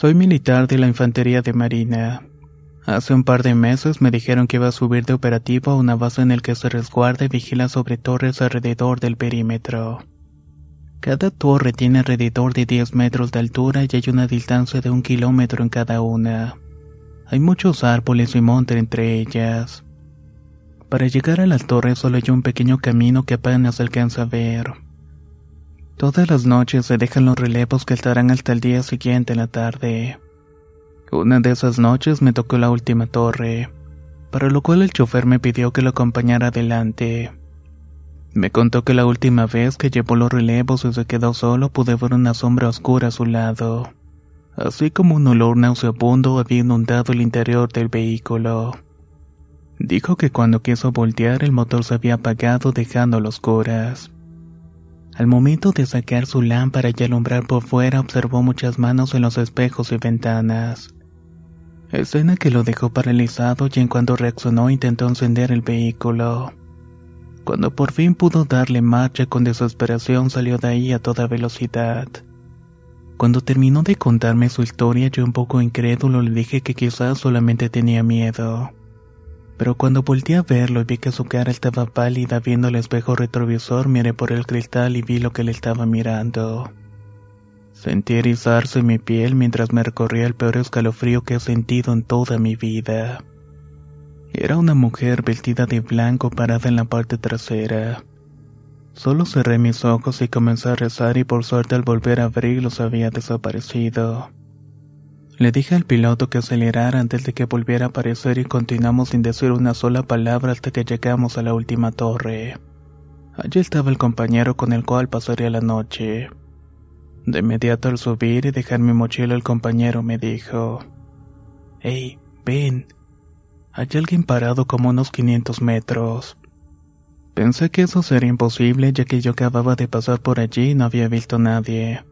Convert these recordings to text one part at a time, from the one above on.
Soy militar de la Infantería de Marina. Hace un par de meses me dijeron que iba a subir de operativo a una base en el que se resguarda y vigila sobre torres alrededor del perímetro. Cada torre tiene alrededor de 10 metros de altura y hay una distancia de un kilómetro en cada una. Hay muchos árboles y monte entre ellas. Para llegar a las torres solo hay un pequeño camino que apenas alcanza a ver. Todas las noches se dejan los relevos que estarán hasta el día siguiente en la tarde. Una de esas noches me tocó la última torre, para lo cual el chofer me pidió que lo acompañara adelante. Me contó que la última vez que llevó los relevos y se quedó solo pude ver una sombra oscura a su lado, así como un olor nauseabundo había inundado el interior del vehículo. Dijo que cuando quiso voltear el motor se había apagado dejándolo oscuras. Al momento de sacar su lámpara y alumbrar por fuera observó muchas manos en los espejos y ventanas. Escena que lo dejó paralizado y en cuanto reaccionó intentó encender el vehículo. Cuando por fin pudo darle marcha con desesperación salió de ahí a toda velocidad. Cuando terminó de contarme su historia yo un poco incrédulo le dije que quizás solamente tenía miedo pero cuando volteé a verlo y vi que su cara estaba pálida viendo el espejo retrovisor, miré por el cristal y vi lo que le estaba mirando. Sentí erizarse mi piel mientras me recorría el peor escalofrío que he sentido en toda mi vida. Era una mujer vestida de blanco parada en la parte trasera. Solo cerré mis ojos y comencé a rezar y por suerte al volver a abrirlos había desaparecido. Le dije al piloto que acelerara antes de que volviera a aparecer y continuamos sin decir una sola palabra hasta que llegamos a la última torre. Allí estaba el compañero con el cual pasaría la noche. De inmediato al subir y dejar mi mochila el compañero me dijo, Hey, ven. Hay alguien parado como unos 500 metros. Pensé que eso sería imposible ya que yo acababa de pasar por allí y no había visto a nadie.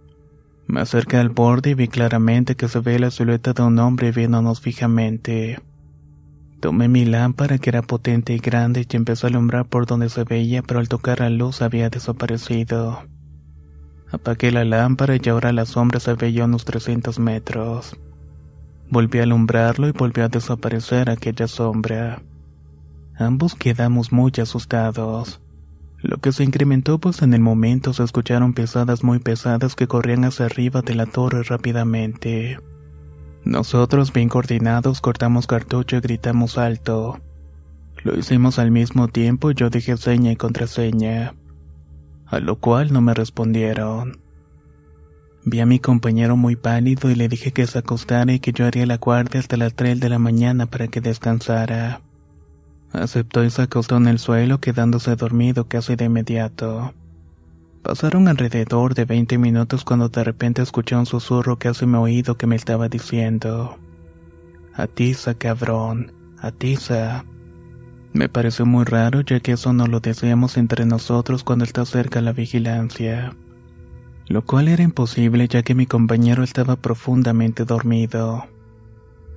Me acerqué al borde y vi claramente que se ve la silueta de un hombre viéndonos fijamente. Tomé mi lámpara que era potente y grande y empecé a alumbrar por donde se veía, pero al tocar la luz había desaparecido. Apagué la lámpara y ahora la sombra se veía a unos 300 metros. Volví a alumbrarlo y volvió a desaparecer aquella sombra. Ambos quedamos muy asustados. Lo que se incrementó pues en el momento se escucharon pesadas muy pesadas que corrían hacia arriba de la torre rápidamente. Nosotros, bien coordinados, cortamos cartucho y gritamos alto. Lo hicimos al mismo tiempo y yo dije seña y contraseña, a lo cual no me respondieron. Vi a mi compañero muy pálido y le dije que se acostara y que yo haría la guardia hasta las 3 de la mañana para que descansara. Aceptó y se acostó en el suelo quedándose dormido casi de inmediato. Pasaron alrededor de 20 minutos cuando de repente escuché un susurro casi me oído que me estaba diciendo. Atiza, cabrón, atiza. Me pareció muy raro ya que eso no lo decíamos entre nosotros cuando está cerca la vigilancia. Lo cual era imposible ya que mi compañero estaba profundamente dormido.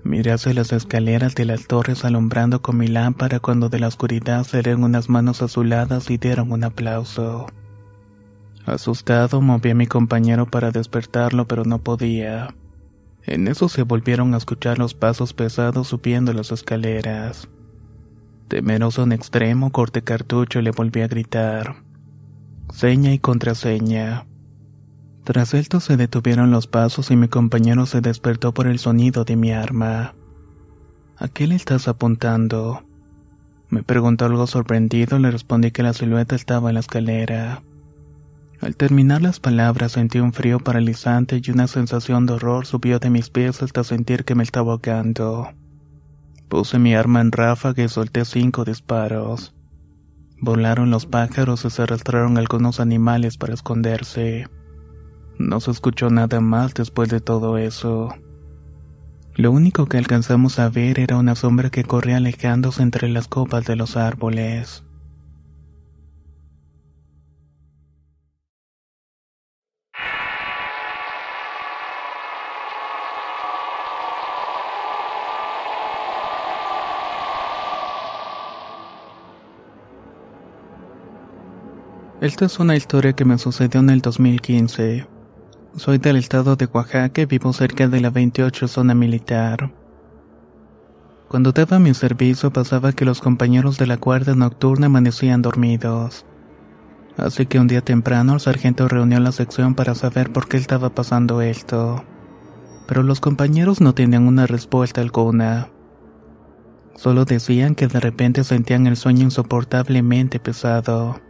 Miré las escaleras de las torres alumbrando con mi lámpara cuando de la oscuridad salieron unas manos azuladas y dieron un aplauso. Asustado moví a mi compañero para despertarlo pero no podía. En eso se volvieron a escuchar los pasos pesados subiendo las escaleras. Temeroso en extremo, corté cartucho y le volví a gritar. Seña y contraseña. Tras esto se detuvieron los pasos y mi compañero se despertó por el sonido de mi arma. ¿A qué le estás apuntando? Me preguntó algo sorprendido le respondí que la silueta estaba en la escalera. Al terminar las palabras sentí un frío paralizante y una sensación de horror subió de mis pies hasta sentir que me estaba ahogando. Puse mi arma en ráfaga y solté cinco disparos. Volaron los pájaros y se arrastraron algunos animales para esconderse. No se escuchó nada más después de todo eso. Lo único que alcanzamos a ver era una sombra que corría alejándose entre las copas de los árboles. Esta es una historia que me sucedió en el 2015. Soy del estado de Oaxaca y vivo cerca de la 28 zona militar. Cuando daba mi servicio pasaba que los compañeros de la guardia nocturna amanecían dormidos. Así que un día temprano el sargento reunió la sección para saber por qué estaba pasando esto. Pero los compañeros no tenían una respuesta alguna. Solo decían que de repente sentían el sueño insoportablemente pesado.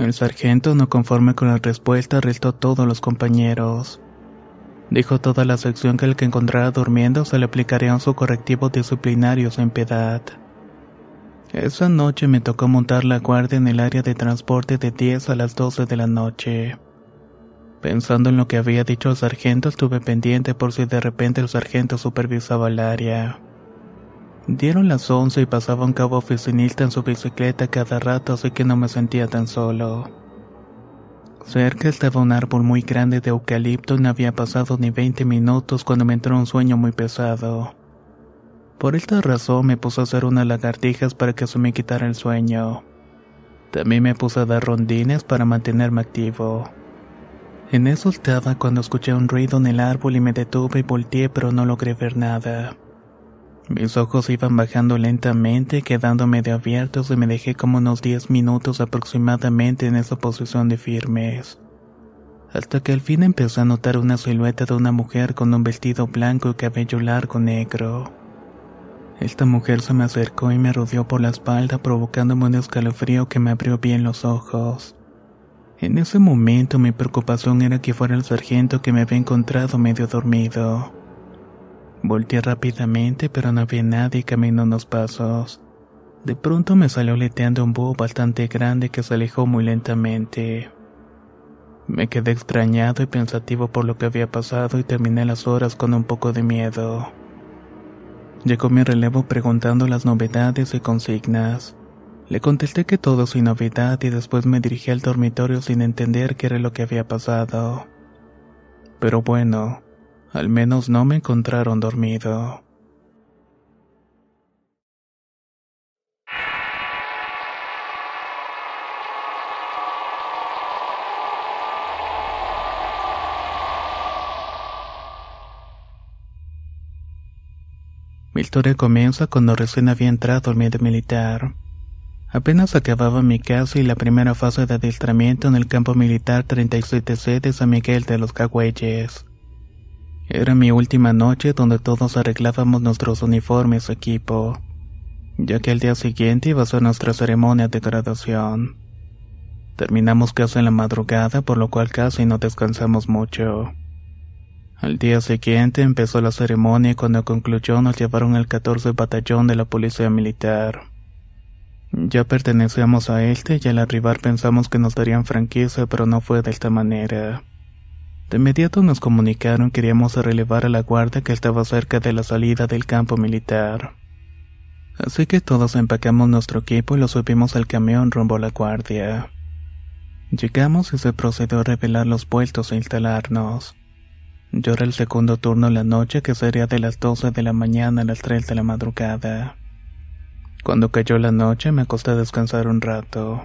El sargento, no conforme con la respuesta, arrestó a todos los compañeros. Dijo toda la sección que el que encontrara durmiendo se le aplicaría su correctivo disciplinario sin piedad. Esa noche me tocó montar la guardia en el área de transporte de 10 a las 12 de la noche. Pensando en lo que había dicho el sargento, estuve pendiente por si de repente el sargento supervisaba el área. Dieron las once y pasaba un cabo oficinista en su bicicleta cada rato, así que no me sentía tan solo. Cerca estaba un árbol muy grande de eucalipto y no había pasado ni 20 minutos cuando me entró un sueño muy pesado. Por esta razón me puse a hacer unas lagartijas para que se me quitara el sueño. También me puse a dar rondines para mantenerme activo. En eso estaba cuando escuché un ruido en el árbol y me detuve y volteé pero no logré ver nada. Mis ojos iban bajando lentamente, quedando medio abiertos y me dejé como unos 10 minutos aproximadamente en esa posición de firmes. Hasta que al fin empecé a notar una silueta de una mujer con un vestido blanco y cabello largo negro. Esta mujer se me acercó y me rodeó por la espalda provocándome un escalofrío que me abrió bien los ojos. En ese momento mi preocupación era que fuera el sargento que me había encontrado medio dormido. Volteé rápidamente, pero no había nadie y caminé unos pasos. De pronto me salió leteando un búho bastante grande que se alejó muy lentamente. Me quedé extrañado y pensativo por lo que había pasado y terminé las horas con un poco de miedo. Llegó mi relevo preguntando las novedades y consignas. Le contesté que todo sin novedad y después me dirigí al dormitorio sin entender qué era lo que había pasado. Pero bueno, al menos no me encontraron dormido. Mi historia comienza cuando recién había entrado al medio militar. Apenas acababa mi casa y la primera fase de adiestramiento en el campo militar 37C de San Miguel de los Cagüeyes. Era mi última noche donde todos arreglábamos nuestros uniformes y equipo, ya que al día siguiente iba a ser nuestra ceremonia de graduación. Terminamos casi en la madrugada, por lo cual casi no descansamos mucho. Al día siguiente empezó la ceremonia y cuando concluyó nos llevaron al 14 Batallón de la Policía Militar. Ya pertenecíamos a este y al arribar pensamos que nos darían franquicia, pero no fue de esta manera. De inmediato nos comunicaron que queríamos relevar a la guardia que estaba cerca de la salida del campo militar. Así que todos empacamos nuestro equipo y lo subimos al camión rumbo a la guardia. Llegamos y se procedió a revelar los puestos e instalarnos. Yo era el segundo turno la noche que sería de las 12 de la mañana a las 3 de la madrugada. Cuando cayó la noche me acosté a descansar un rato.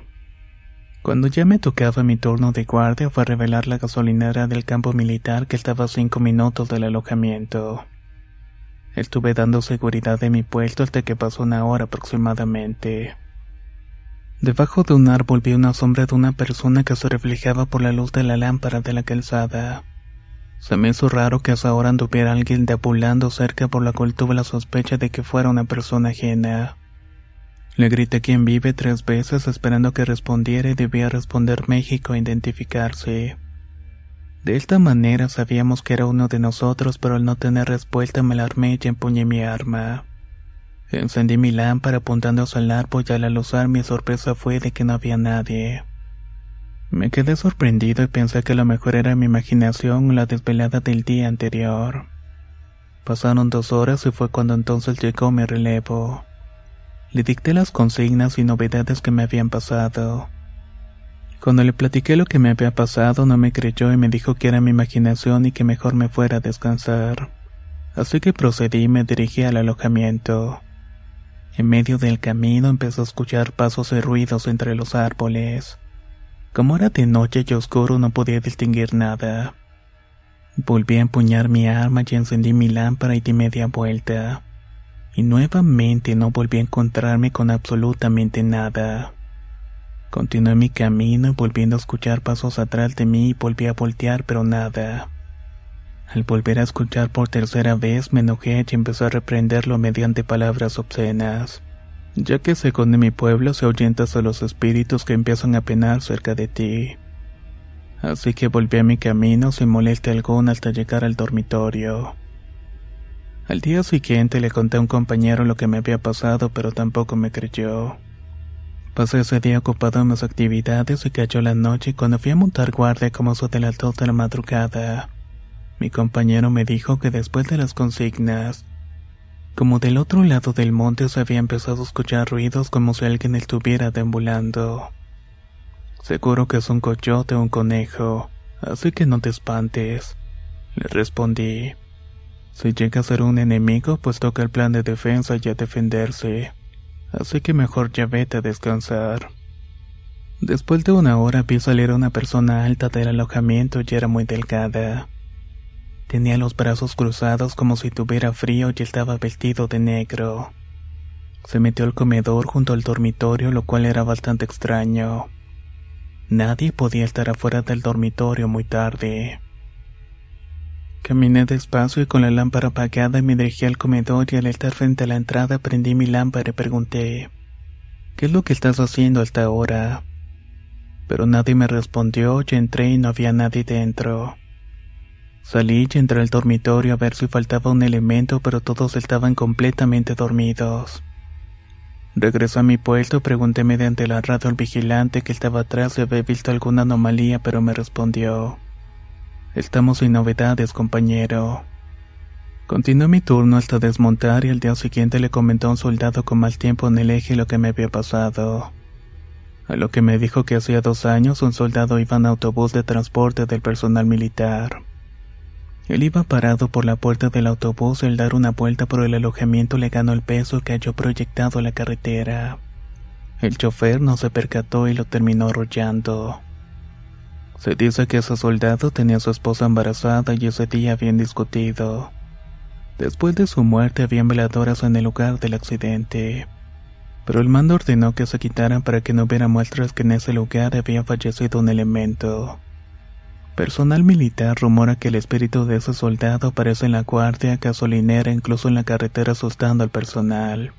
Cuando ya me tocaba mi turno de guardia fue a revelar la gasolinera del campo militar que estaba a cinco minutos del alojamiento. Estuve dando seguridad de mi puesto hasta que pasó una hora aproximadamente. Debajo de un árbol vi una sombra de una persona que se reflejaba por la luz de la lámpara de la calzada. Se me hizo raro que hasta ahora anduviera alguien deambulando cerca por la cual tuve la sospecha de que fuera una persona ajena. Le grité quién vive tres veces esperando que respondiera y debía responder México e identificarse. De esta manera sabíamos que era uno de nosotros, pero al no tener respuesta me alarmé y empuñé mi arma. Encendí mi lámpara apuntando hacia el árbol y al alusar mi sorpresa fue de que no había nadie. Me quedé sorprendido y pensé que lo mejor era mi imaginación o la desvelada del día anterior. Pasaron dos horas y fue cuando entonces llegó mi relevo. Le dicté las consignas y novedades que me habían pasado. Cuando le platiqué lo que me había pasado, no me creyó y me dijo que era mi imaginación y que mejor me fuera a descansar. Así que procedí y me dirigí al alojamiento. En medio del camino empezó a escuchar pasos y ruidos entre los árboles. Como era de noche y oscuro no podía distinguir nada. Volví a empuñar mi arma y encendí mi lámpara y di media vuelta y nuevamente no volví a encontrarme con absolutamente nada. Continué mi camino volviendo a escuchar pasos atrás de mí y volví a voltear pero nada. Al volver a escuchar por tercera vez me enojé y empecé a reprenderlo mediante palabras obscenas, ya que según mi pueblo se ahuyentas a los espíritus que empiezan a penar cerca de ti. Así que volví a mi camino sin molestia alguna hasta llegar al dormitorio. Al día siguiente le conté a un compañero lo que me había pasado, pero tampoco me creyó. Pasé ese día ocupado en mis actividades y cayó la noche cuando fui a montar guardia como eso de de la madrugada, mi compañero me dijo que después de las consignas, como del otro lado del monte se había empezado a escuchar ruidos como si alguien estuviera deambulando. Seguro que es un coyote o un conejo, así que no te espantes, le respondí. Si llega a ser un enemigo, pues toca el plan de defensa y a defenderse. Así que mejor ya vete a descansar. Después de una hora vi salir a una persona alta del alojamiento y era muy delgada. Tenía los brazos cruzados como si tuviera frío y estaba vestido de negro. Se metió al comedor junto al dormitorio, lo cual era bastante extraño. Nadie podía estar afuera del dormitorio muy tarde. Caminé despacio y con la lámpara apagada me dirigí al comedor y al estar frente a la entrada prendí mi lámpara y pregunté, ¿qué es lo que estás haciendo hasta ahora? Pero nadie me respondió y entré y no había nadie dentro. Salí y entré al dormitorio a ver si faltaba un elemento, pero todos estaban completamente dormidos. Regresé a mi puesto y pregunté mediante la radio al vigilante que estaba atrás si había visto alguna anomalía, pero me respondió. Estamos sin novedades, compañero. Continué mi turno hasta desmontar y al día siguiente le comentó a un soldado con más tiempo en el eje lo que me había pasado. A lo que me dijo que hacía dos años un soldado iba en autobús de transporte del personal militar. Él iba parado por la puerta del autobús y al dar una vuelta por el alojamiento le ganó el peso que halló proyectado a la carretera. El chofer no se percató y lo terminó arrollando. Se dice que ese soldado tenía a su esposa embarazada y ese día habían discutido. Después de su muerte habían veladoras en el lugar del accidente. Pero el mando ordenó que se quitaran para que no hubiera muestras que en ese lugar había fallecido un elemento. Personal militar rumora que el espíritu de ese soldado aparece en la guardia, gasolinera, incluso en la carretera asustando al personal.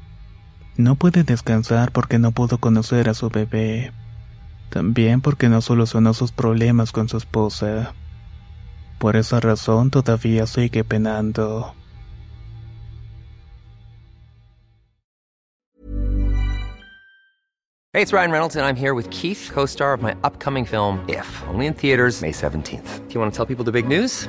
No puede descansar porque no pudo conocer a su bebé. También porque no solucionó sus problemas con su esposa. Por esa razón todavía sigue penando. Hey, it's Ryan Reynolds and I'm here with Keith, co-star of my upcoming film If, only in theaters May 17th. Do you want to tell people the big news?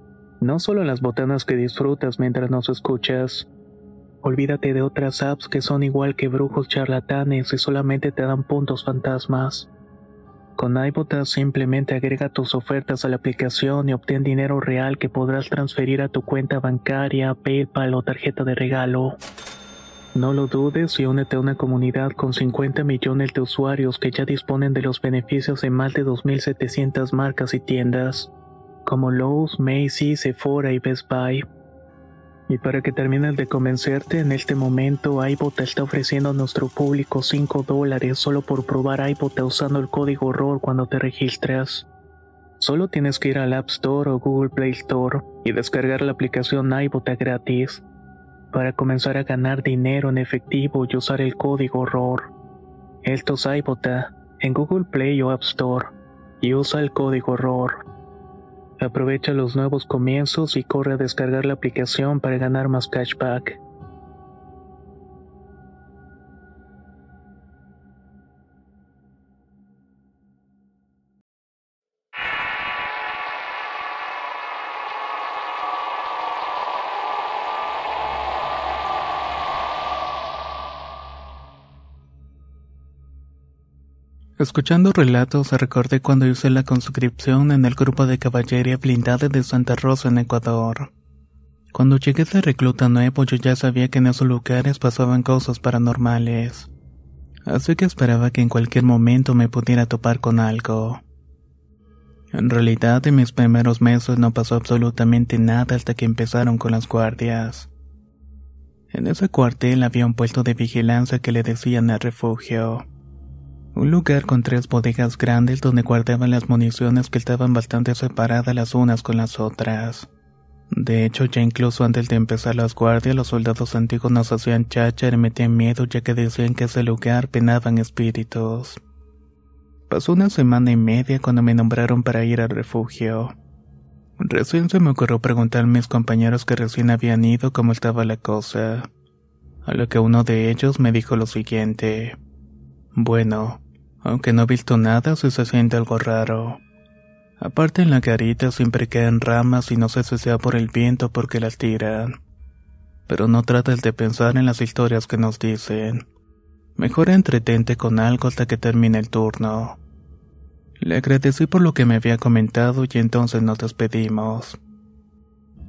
no solo en las botanas que disfrutas mientras nos escuchas. Olvídate de otras apps que son igual que brujos charlatanes y solamente te dan puntos fantasmas. Con iBota simplemente agrega tus ofertas a la aplicación y obtén dinero real que podrás transferir a tu cuenta bancaria, PayPal o tarjeta de regalo. No lo dudes y únete a una comunidad con 50 millones de usuarios que ya disponen de los beneficios de más de 2.700 marcas y tiendas, como Lowe's, Macy's, Sephora y Best Buy. Y para que termines de convencerte, en este momento iBota está ofreciendo a nuestro público 5 dólares solo por probar iBota usando el código ROR cuando te registras. Solo tienes que ir al App Store o Google Play Store y descargar la aplicación iBota gratis para comenzar a ganar dinero en efectivo y usar el código ROR. Esto es iBota en Google Play o App Store y usa el código ROR. Aprovecha los nuevos comienzos y corre a descargar la aplicación para ganar más cashback. Escuchando relatos, recordé cuando hice la conscripción en el grupo de caballería blindada de Santa Rosa en Ecuador. Cuando llegué de recluta nuevo, yo ya sabía que en esos lugares pasaban cosas paranormales. Así que esperaba que en cualquier momento me pudiera topar con algo. En realidad, en mis primeros meses no pasó absolutamente nada hasta que empezaron con las guardias. En ese cuartel había un puesto de vigilancia que le decían el refugio. Un lugar con tres bodegas grandes donde guardaban las municiones que estaban bastante separadas las unas con las otras. De hecho, ya incluso antes de empezar las guardias, los soldados antiguos nos hacían chacha y metían miedo ya que decían que ese lugar penaban espíritus. Pasó una semana y media cuando me nombraron para ir al refugio. Recién se me ocurrió preguntar a mis compañeros que recién habían ido cómo estaba la cosa. A lo que uno de ellos me dijo lo siguiente. Bueno, aunque no he visto nada, sí se siente algo raro. Aparte en la carita siempre quedan ramas y no sé si sea por el viento porque las tiran. Pero no trates de pensar en las historias que nos dicen. Mejor entretente con algo hasta que termine el turno. Le agradecí por lo que me había comentado y entonces nos despedimos.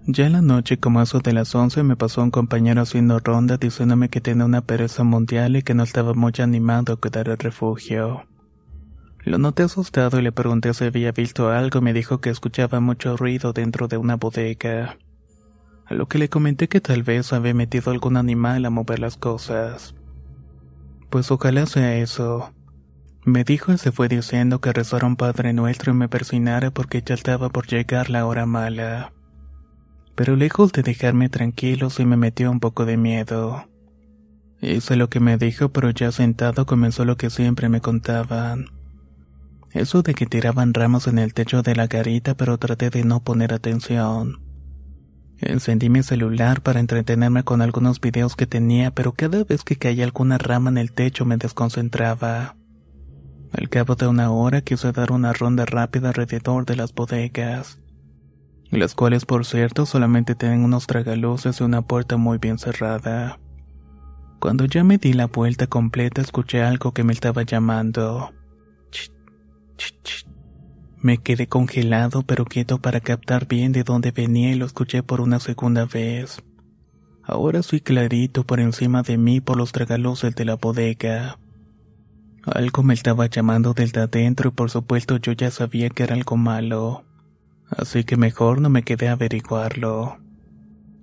Ya en la noche, como eso de las once, me pasó un compañero haciendo ronda diciéndome que tenía una pereza mundial y que no estaba muy animado a cuidar el refugio. Lo noté asustado y le pregunté si había visto algo me dijo que escuchaba mucho ruido dentro de una bodega. A lo que le comenté que tal vez había metido algún animal a mover las cosas. Pues ojalá sea eso. Me dijo y se fue diciendo que rezara un Padre Nuestro y me persinara porque ya estaba por llegar la hora mala pero lejos de dejarme tranquilo se me metió un poco de miedo. Hice lo que me dijo, pero ya sentado comenzó lo que siempre me contaban. Eso de que tiraban ramos en el techo de la garita, pero traté de no poner atención. Encendí mi celular para entretenerme con algunos videos que tenía, pero cada vez que caía alguna rama en el techo me desconcentraba. Al cabo de una hora quise dar una ronda rápida alrededor de las bodegas, las cuales por cierto solamente tienen unos tragaluces y una puerta muy bien cerrada. Cuando ya me di la vuelta completa escuché algo que me estaba llamando. Me quedé congelado pero quieto para captar bien de dónde venía y lo escuché por una segunda vez. Ahora soy clarito por encima de mí por los tragaluces de la bodega. Algo me estaba llamando desde adentro y por supuesto yo ya sabía que era algo malo. Así que mejor no me quedé a averiguarlo.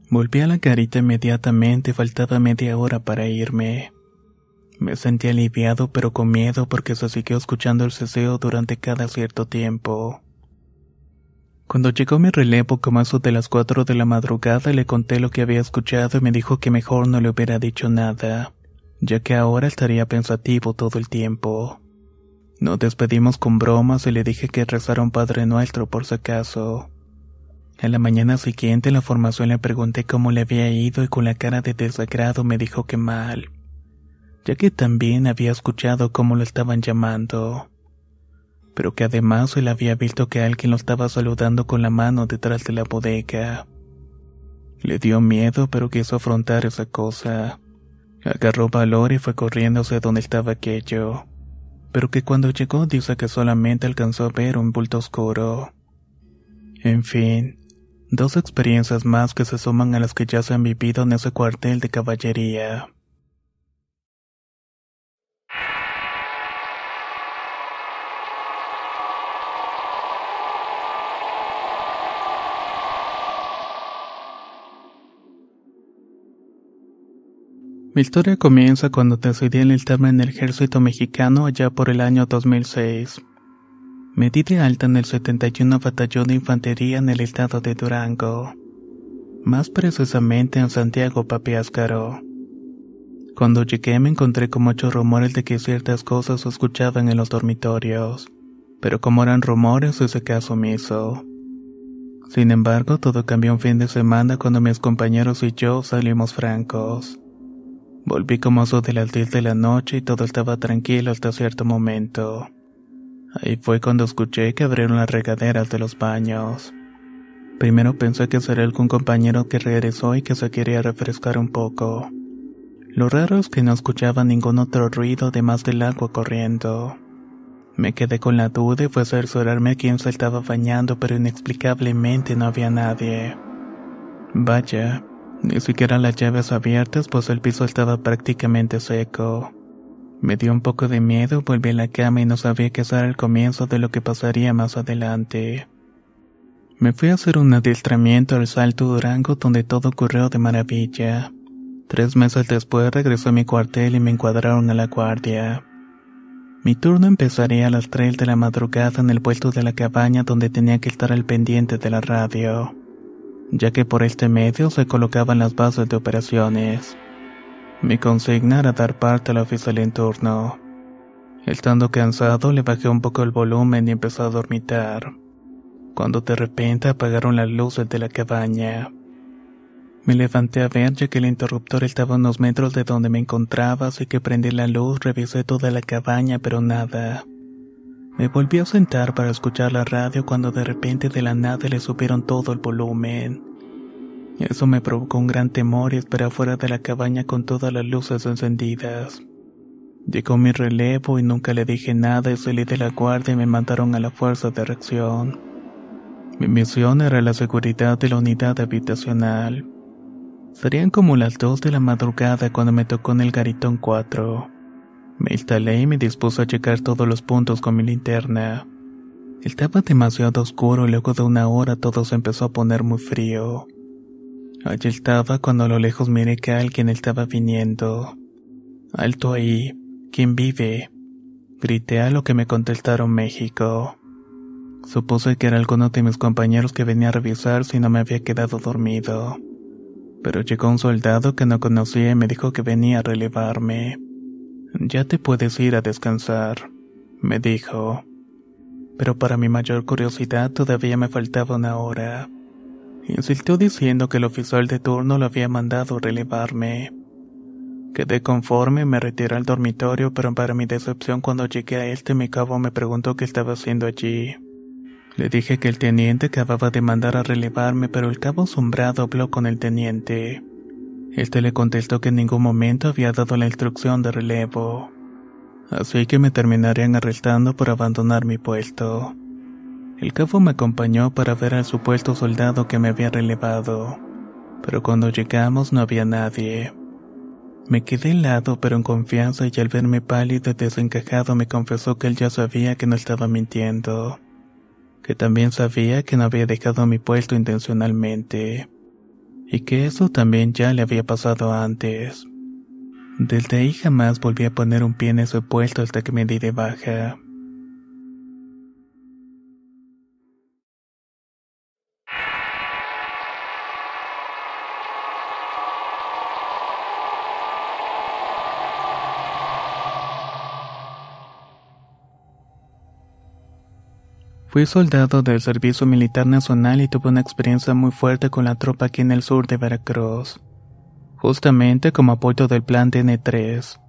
Volví a la carita inmediatamente, faltaba media hora para irme. Me sentí aliviado pero con miedo porque se siguió escuchando el ceseo durante cada cierto tiempo. Cuando llegó mi relevo como eso de las cuatro de la madrugada le conté lo que había escuchado y me dijo que mejor no le hubiera dicho nada ya que ahora estaría pensativo todo el tiempo. Nos despedimos con bromas y le dije que rezara un Padre Nuestro por si acaso. En la mañana siguiente en la formación le pregunté cómo le había ido y con la cara de desagrado me dijo que mal, ya que también había escuchado cómo lo estaban llamando, pero que además él había visto que alguien lo estaba saludando con la mano detrás de la bodega. Le dio miedo pero quiso afrontar esa cosa. Agarró valor y fue corriendo hacia donde estaba aquello, pero que cuando llegó dice que solamente alcanzó a ver un bulto oscuro. En fin, dos experiencias más que se suman a las que ya se han vivido en ese cuartel de caballería. Mi historia comienza cuando decidí enlistarme en el ejército mexicano allá por el año 2006. Me di de alta en el 71 Batallón de Infantería en el estado de Durango, más precisamente en Santiago Papiáscaro. Cuando llegué me encontré con muchos rumores de que ciertas cosas se escuchaban en los dormitorios, pero como eran rumores hice caso omiso. Sin embargo, todo cambió un fin de semana cuando mis compañeros y yo salimos francos. Volví como eso de las 10 de la noche y todo estaba tranquilo hasta cierto momento. Ahí fue cuando escuché que abrieron las regaderas de los baños. Primero pensé que sería algún compañero que regresó y que se quería refrescar un poco. Lo raro es que no escuchaba ningún otro ruido además del agua corriendo. Me quedé con la duda y fue a cerciorarme a quién se estaba bañando, pero inexplicablemente no había nadie. Vaya, ni siquiera las llaves abiertas, pues el piso estaba prácticamente seco. Me dio un poco de miedo, volví a la cama y no sabía qué hacer al comienzo de lo que pasaría más adelante. Me fui a hacer un adiestramiento al Salto Durango donde todo ocurrió de maravilla. Tres meses después regresé a mi cuartel y me encuadraron a la guardia. Mi turno empezaría a las 3 de la madrugada en el puesto de la cabaña donde tenía que estar al pendiente de la radio ya que por este medio se colocaban las bases de operaciones. Mi consigna era dar parte al oficial en turno. Estando cansado, le bajé un poco el volumen y empezó a dormitar, cuando de repente apagaron las luces de la cabaña. Me levanté a ver ya que el interruptor estaba a unos metros de donde me encontraba, así que prendí la luz, revisé toda la cabaña, pero nada. Me volví a sentar para escuchar la radio cuando de repente de la nada le subieron todo el volumen. Eso me provocó un gran temor y esperé afuera de la cabaña con todas las luces encendidas. Llegó mi relevo y nunca le dije nada y salí de la guardia y me mandaron a la fuerza de reacción. Mi misión era la seguridad de la unidad habitacional. Serían como las dos de la madrugada cuando me tocó en el garitón 4. Me instalé y me dispuse a checar todos los puntos con mi linterna. Estaba demasiado oscuro y luego de una hora todo se empezó a poner muy frío. Allí estaba cuando a lo lejos miré que alguien estaba viniendo. Alto ahí, ¿quién vive? Grité a lo que me contestaron México. Supuse que era alguno de mis compañeros que venía a revisar si no me había quedado dormido. Pero llegó un soldado que no conocía y me dijo que venía a relevarme. Ya te puedes ir a descansar, me dijo. Pero para mi mayor curiosidad todavía me faltaba una hora. Insistió diciendo que el oficial de turno lo había mandado relevarme. Quedé conforme me retiré al dormitorio, pero para mi decepción cuando llegué a este mi cabo me preguntó qué estaba haciendo allí. Le dije que el teniente acababa de mandar a relevarme, pero el cabo asombrado habló con el teniente. Este le contestó que en ningún momento había dado la instrucción de relevo. Así que me terminarían arrestando por abandonar mi puesto. El cabo me acompañó para ver al supuesto soldado que me había relevado, pero cuando llegamos no había nadie. Me quedé helado pero en confianza y al verme pálido y desencajado me confesó que él ya sabía que no estaba mintiendo, que también sabía que no había dejado mi puesto intencionalmente, y que eso también ya le había pasado antes. Desde ahí jamás volví a poner un pie en ese puesto hasta que me di de baja. Fui soldado del Servicio Militar Nacional y tuve una experiencia muy fuerte con la tropa aquí en el sur de Veracruz, justamente como apoyo del Plan DN3.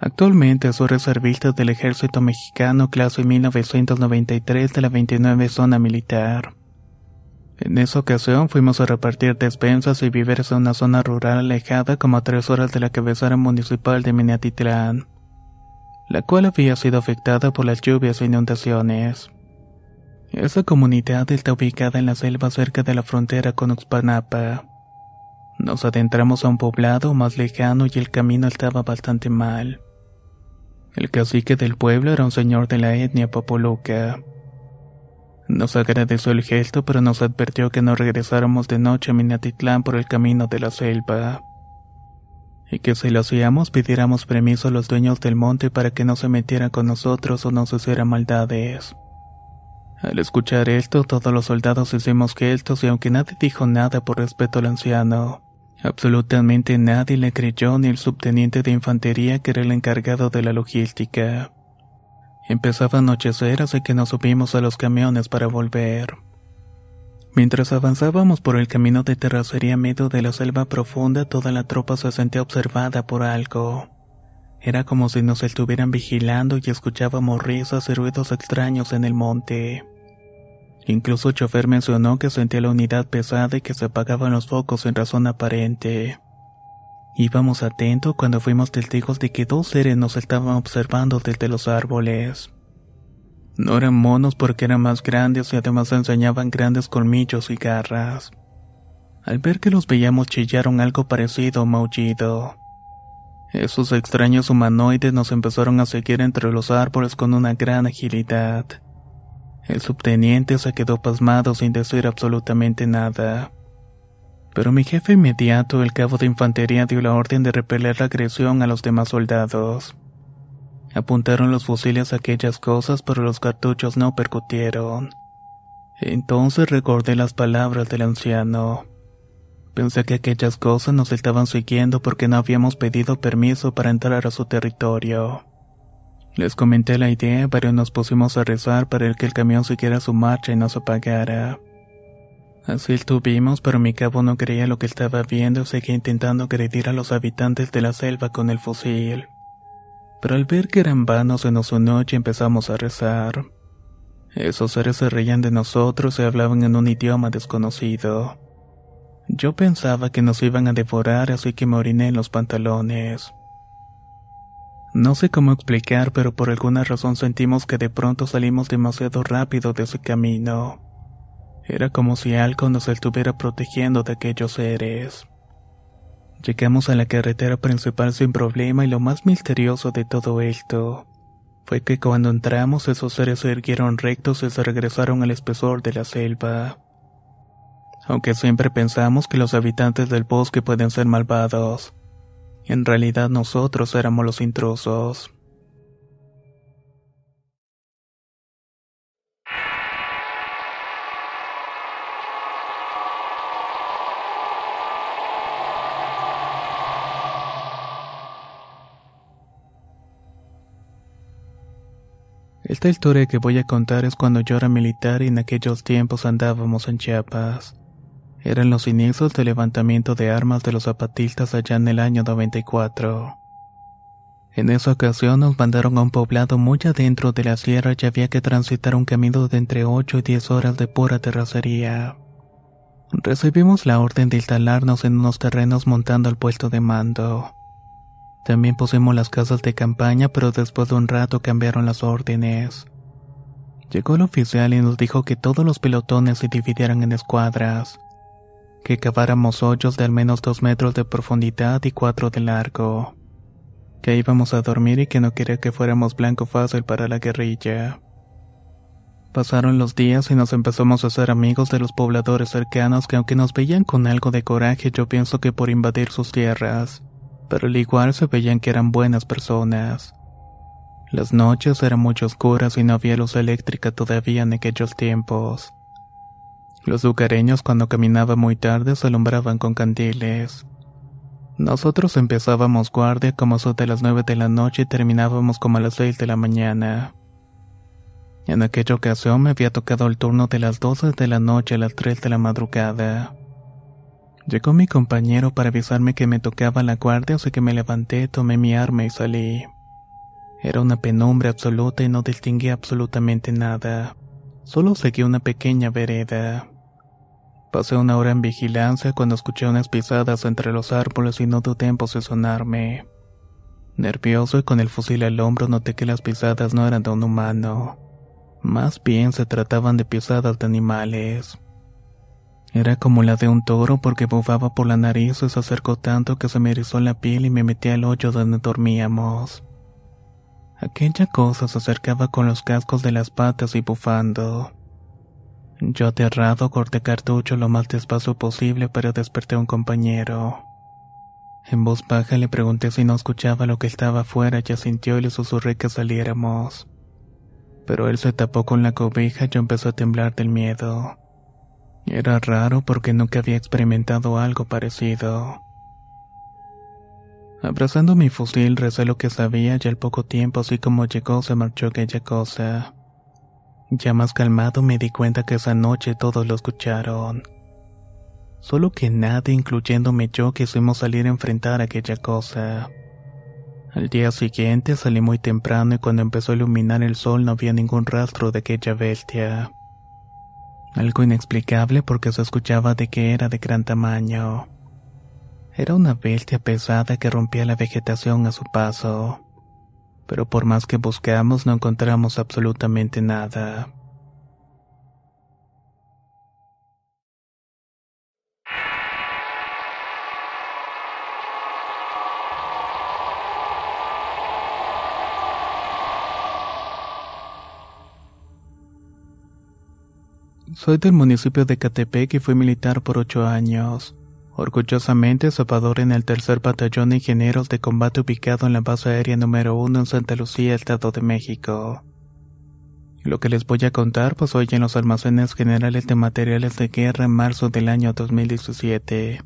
Actualmente soy reservista del Ejército Mexicano clase 1993 de la 29 Zona Militar. En esa ocasión fuimos a repartir despensas y víveres en una zona rural alejada como a tres horas de la cabecera municipal de Minatitlán, la cual había sido afectada por las lluvias e inundaciones. Esa comunidad está ubicada en la selva cerca de la frontera con Uxpanapa. Nos adentramos a un poblado más lejano y el camino estaba bastante mal. El cacique del pueblo era un señor de la etnia Popoluca. Nos agradeció el gesto, pero nos advirtió que no regresáramos de noche a Minatitlán por el camino de la selva. Y que si lo hacíamos pidiéramos permiso a los dueños del monte para que no se metieran con nosotros o nos hicieran maldades. Al escuchar esto, todos los soldados hicimos gestos y aunque nadie dijo nada por respeto al anciano, absolutamente nadie le creyó ni el subteniente de infantería que era el encargado de la logística. Empezaba a anochecer así que nos subimos a los camiones para volver. Mientras avanzábamos por el camino de terracería medio de la selva profunda, toda la tropa se sentía observada por algo. Era como si nos estuvieran vigilando y escuchábamos risas y ruidos extraños en el monte. Incluso el chofer mencionó que sentía la unidad pesada y que se apagaban los focos sin razón aparente. Íbamos atentos cuando fuimos testigos de que dos seres nos estaban observando desde los árboles. No eran monos porque eran más grandes y además enseñaban grandes colmillos y garras. Al ver que los veíamos chillaron algo parecido a un maullido. Esos extraños humanoides nos empezaron a seguir entre los árboles con una gran agilidad. El subteniente se quedó pasmado sin decir absolutamente nada. Pero mi jefe inmediato, el cabo de infantería, dio la orden de repeler la agresión a los demás soldados. Apuntaron los fusiles a aquellas cosas, pero los cartuchos no percutieron. Entonces recordé las palabras del anciano. Pensé que aquellas cosas nos estaban siguiendo porque no habíamos pedido permiso para entrar a su territorio. Les comenté la idea, pero nos pusimos a rezar para que el camión siguiera su marcha y no se apagara. Así estuvimos, pero mi cabo no creía lo que estaba viendo y seguía intentando agredir a los habitantes de la selva con el fusil. Pero al ver que eran vanos se nos unió y empezamos a rezar. Esos seres se reían de nosotros y hablaban en un idioma desconocido. Yo pensaba que nos iban a devorar, así que me oriné en los pantalones. No sé cómo explicar, pero por alguna razón sentimos que de pronto salimos demasiado rápido de ese camino. Era como si algo nos estuviera protegiendo de aquellos seres. Llegamos a la carretera principal sin problema y lo más misterioso de todo esto fue que cuando entramos esos seres se erguieron rectos y se regresaron al espesor de la selva. Aunque siempre pensamos que los habitantes del bosque pueden ser malvados, en realidad nosotros éramos los intrusos. Esta historia que voy a contar es cuando yo era militar y en aquellos tiempos andábamos en Chiapas. Eran los inicios del levantamiento de armas de los zapatistas allá en el año 94. En esa ocasión nos mandaron a un poblado muy adentro de la sierra y había que transitar un camino de entre 8 y 10 horas de pura terracería. Recibimos la orden de instalarnos en unos terrenos montando el puesto de mando. También pusimos las casas de campaña, pero después de un rato cambiaron las órdenes. Llegó el oficial y nos dijo que todos los pelotones se dividieran en escuadras, que caváramos hoyos de al menos dos metros de profundidad y cuatro de largo, que íbamos a dormir y que no quería que fuéramos blanco fácil para la guerrilla. Pasaron los días y nos empezamos a hacer amigos de los pobladores cercanos que aunque nos veían con algo de coraje yo pienso que por invadir sus tierras, pero al igual se veían que eran buenas personas. Las noches eran muy oscuras y no había luz eléctrica todavía en aquellos tiempos. Los lugareños cuando caminaba muy tarde se alumbraban con candiles. Nosotros empezábamos guardia como eso de las nueve de la noche y terminábamos como a las seis de la mañana. En aquella ocasión me había tocado el turno de las doce de la noche a las tres de la madrugada. Llegó mi compañero para avisarme que me tocaba la guardia, así que me levanté, tomé mi arma y salí. Era una penumbra absoluta y no distinguía absolutamente nada. Solo seguí una pequeña vereda. Pasé una hora en vigilancia cuando escuché unas pisadas entre los árboles y no dudé en posesionarme. Nervioso y con el fusil al hombro noté que las pisadas no eran de un humano. Más bien se trataban de pisadas de animales. Era como la de un toro porque bufaba por la nariz y se acercó tanto que se me erizó la piel y me metí al hoyo donde dormíamos. Aquella cosa se acercaba con los cascos de las patas y bufando. Yo aterrado corté cartucho lo más despacio posible pero desperté a un compañero. En voz baja le pregunté si no escuchaba lo que estaba afuera y asintió y le susurré que saliéramos. Pero él se tapó con la cobija y yo empezó a temblar del miedo. Era raro porque nunca había experimentado algo parecido. Abrazando mi fusil recé lo que sabía y al poco tiempo así como llegó se marchó aquella cosa. Ya más calmado me di cuenta que esa noche todos lo escucharon. Solo que nadie, incluyéndome yo, quisimos salir a enfrentar aquella cosa. Al día siguiente salí muy temprano y cuando empezó a iluminar el sol no había ningún rastro de aquella bestia. Algo inexplicable porque se escuchaba de que era de gran tamaño. Era una bestia pesada que rompía la vegetación a su paso. Pero por más que buscamos no encontramos absolutamente nada. Soy del municipio de Catepec y fui militar por ocho años. Orgullosamente zapador en el tercer batallón de ingenieros de combate ubicado en la base aérea número uno en Santa Lucía, Estado de México. Lo que les voy a contar pasó hoy en los almacenes generales de materiales de guerra en marzo del año 2017.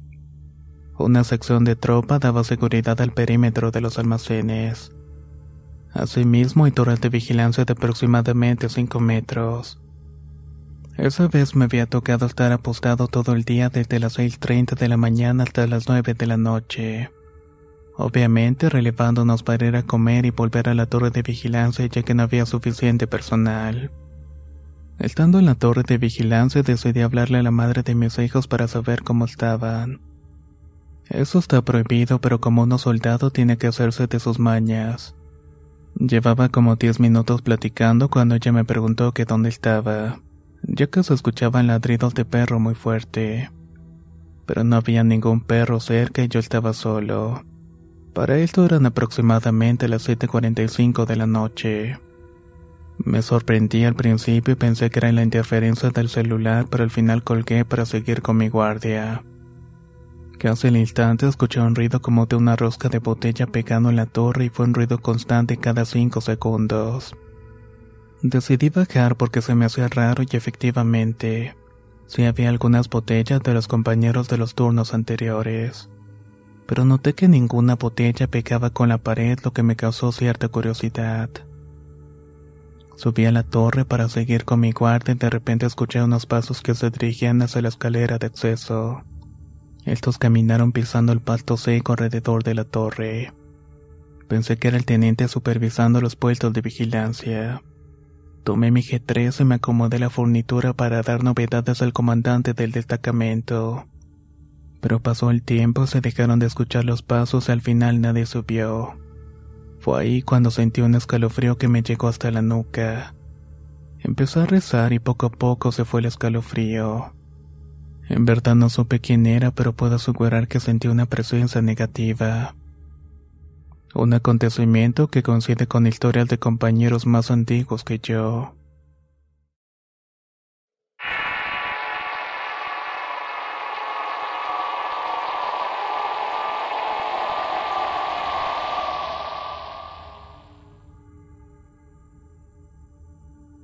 Una sección de tropa daba seguridad al perímetro de los almacenes. Asimismo, hay torres de vigilancia de aproximadamente 5 metros. Esa vez me había tocado estar apostado todo el día desde las 6.30 de la mañana hasta las 9 de la noche. Obviamente relevándonos para ir a comer y volver a la torre de vigilancia ya que no había suficiente personal. Estando en la torre de vigilancia decidí hablarle a la madre de mis hijos para saber cómo estaban. Eso está prohibido pero como uno soldado tiene que hacerse de sus mañas. Llevaba como 10 minutos platicando cuando ella me preguntó que dónde estaba ya que se escuchaban ladridos de perro muy fuerte. Pero no había ningún perro cerca y yo estaba solo. Para esto eran aproximadamente las 7.45 de la noche. Me sorprendí al principio y pensé que era la interferencia del celular, pero al final colgué para seguir con mi guardia. Casi al instante escuché un ruido como de una rosca de botella pegando en la torre y fue un ruido constante cada cinco segundos. Decidí bajar porque se me hacía raro y efectivamente, sí había algunas botellas de los compañeros de los turnos anteriores. Pero noté que ninguna botella pegaba con la pared lo que me causó cierta curiosidad. Subí a la torre para seguir con mi guardia y de repente escuché unos pasos que se dirigían hacia la escalera de acceso. Estos caminaron pisando el pasto seco alrededor de la torre. Pensé que era el teniente supervisando los puestos de vigilancia. Tomé mi G3 y me acomodé la furnitura para dar novedades al comandante del destacamento. Pero pasó el tiempo, se dejaron de escuchar los pasos y al final nadie subió. Fue ahí cuando sentí un escalofrío que me llegó hasta la nuca. Empezó a rezar y poco a poco se fue el escalofrío. En verdad no supe quién era, pero puedo asegurar que sentí una presencia negativa. Un acontecimiento que coincide con historias de compañeros más antiguos que yo.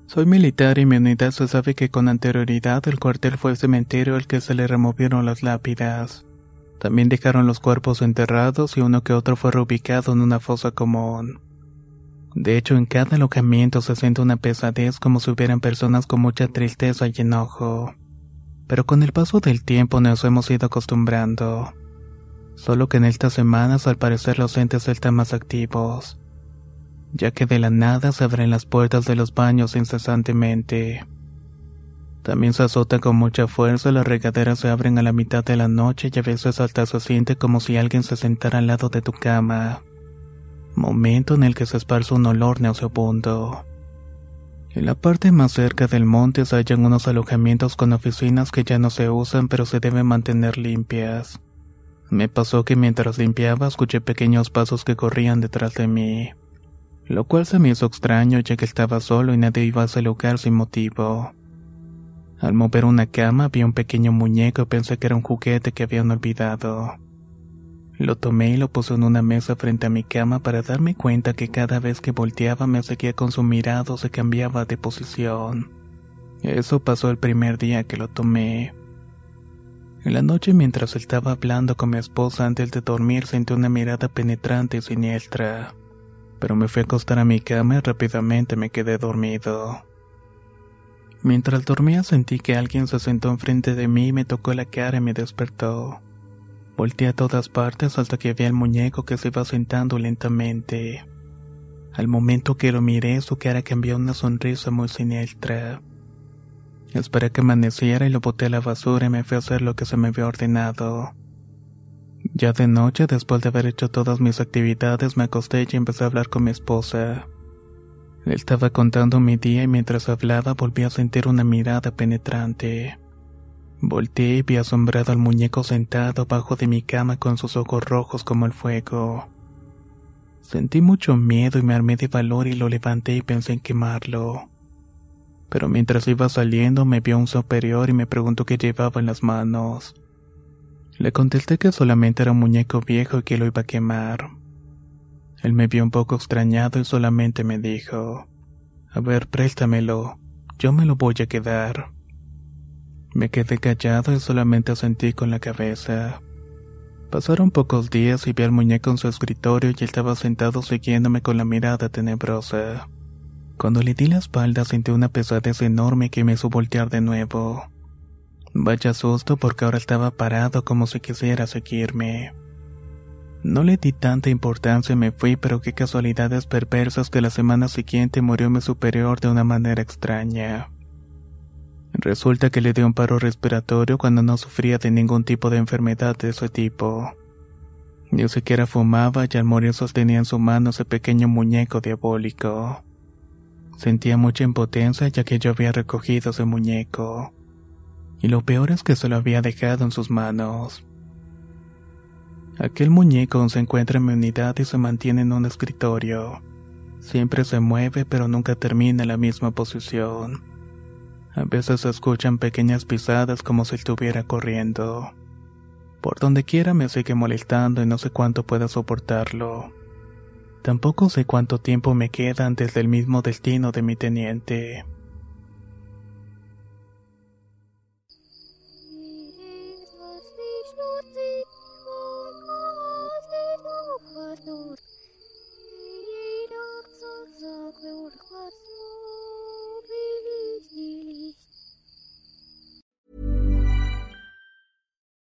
Soy militar y mi unidad se sabe que con anterioridad el cuartel fue el cementerio al que se le removieron las lápidas. También dejaron los cuerpos enterrados y uno que otro fue reubicado en una fosa común. De hecho, en cada alojamiento se siente una pesadez como si hubieran personas con mucha tristeza y enojo. Pero con el paso del tiempo nos hemos ido acostumbrando. Solo que en estas semanas al parecer los entes están más activos ya que de la nada se abren las puertas de los baños incesantemente. También se azota con mucha fuerza, las regaderas se abren a la mitad de la noche y a veces hasta se siente como si alguien se sentara al lado de tu cama. Momento en el que se esparce un olor nauseabundo. En la parte más cerca del monte se hallan unos alojamientos con oficinas que ya no se usan pero se deben mantener limpias. Me pasó que mientras limpiaba escuché pequeños pasos que corrían detrás de mí lo cual se me hizo extraño ya que estaba solo y nadie iba a ese lugar sin motivo. Al mover una cama vi un pequeño muñeco y pensé que era un juguete que habían olvidado. Lo tomé y lo puse en una mesa frente a mi cama para darme cuenta que cada vez que volteaba me seguía con su mirado se cambiaba de posición. Eso pasó el primer día que lo tomé. En la noche mientras estaba hablando con mi esposa antes de dormir sentí una mirada penetrante y siniestra pero me fui a acostar a mi cama y rápidamente me quedé dormido. Mientras dormía sentí que alguien se sentó enfrente de mí y me tocó la cara y me despertó. Volté a todas partes hasta que vi al muñeco que se iba sentando lentamente. Al momento que lo miré, su cara cambió una sonrisa muy siniestra. Esperé que amaneciera y lo boté a la basura y me fui a hacer lo que se me había ordenado. Ya de noche, después de haber hecho todas mis actividades, me acosté y empecé a hablar con mi esposa. Él estaba contando mi día y mientras hablaba volví a sentir una mirada penetrante. Volteé y vi asombrado al muñeco sentado bajo de mi cama con sus ojos rojos como el fuego. Sentí mucho miedo y me armé de valor y lo levanté y pensé en quemarlo. Pero mientras iba saliendo me vio un superior y me preguntó qué llevaba en las manos. Le contesté que solamente era un muñeco viejo y que lo iba a quemar. Él me vio un poco extrañado y solamente me dijo, A ver, préstamelo, yo me lo voy a quedar. Me quedé callado y solamente sentí con la cabeza. Pasaron pocos días y vi al muñeco en su escritorio y estaba sentado siguiéndome con la mirada tenebrosa. Cuando le di la espalda sentí una pesadez enorme que me hizo voltear de nuevo. Vaya susto porque ahora estaba parado como si quisiera seguirme. No le di tanta importancia y me fui, pero qué casualidades perversas que la semana siguiente murió mi superior de una manera extraña. Resulta que le dio un paro respiratorio cuando no sufría de ningún tipo de enfermedad de ese tipo. Ni siquiera fumaba y al morir sostenía en su mano ese pequeño muñeco diabólico. Sentía mucha impotencia ya que yo había recogido ese muñeco y lo peor es que se lo había dejado en sus manos. Aquel muñeco se encuentra en mi unidad y se mantiene en un escritorio. Siempre se mueve pero nunca termina en la misma posición. A veces se escuchan pequeñas pisadas como si estuviera corriendo. Por donde quiera me sigue molestando y no sé cuánto pueda soportarlo. Tampoco sé cuánto tiempo me queda antes del mismo destino de mi teniente. door closed.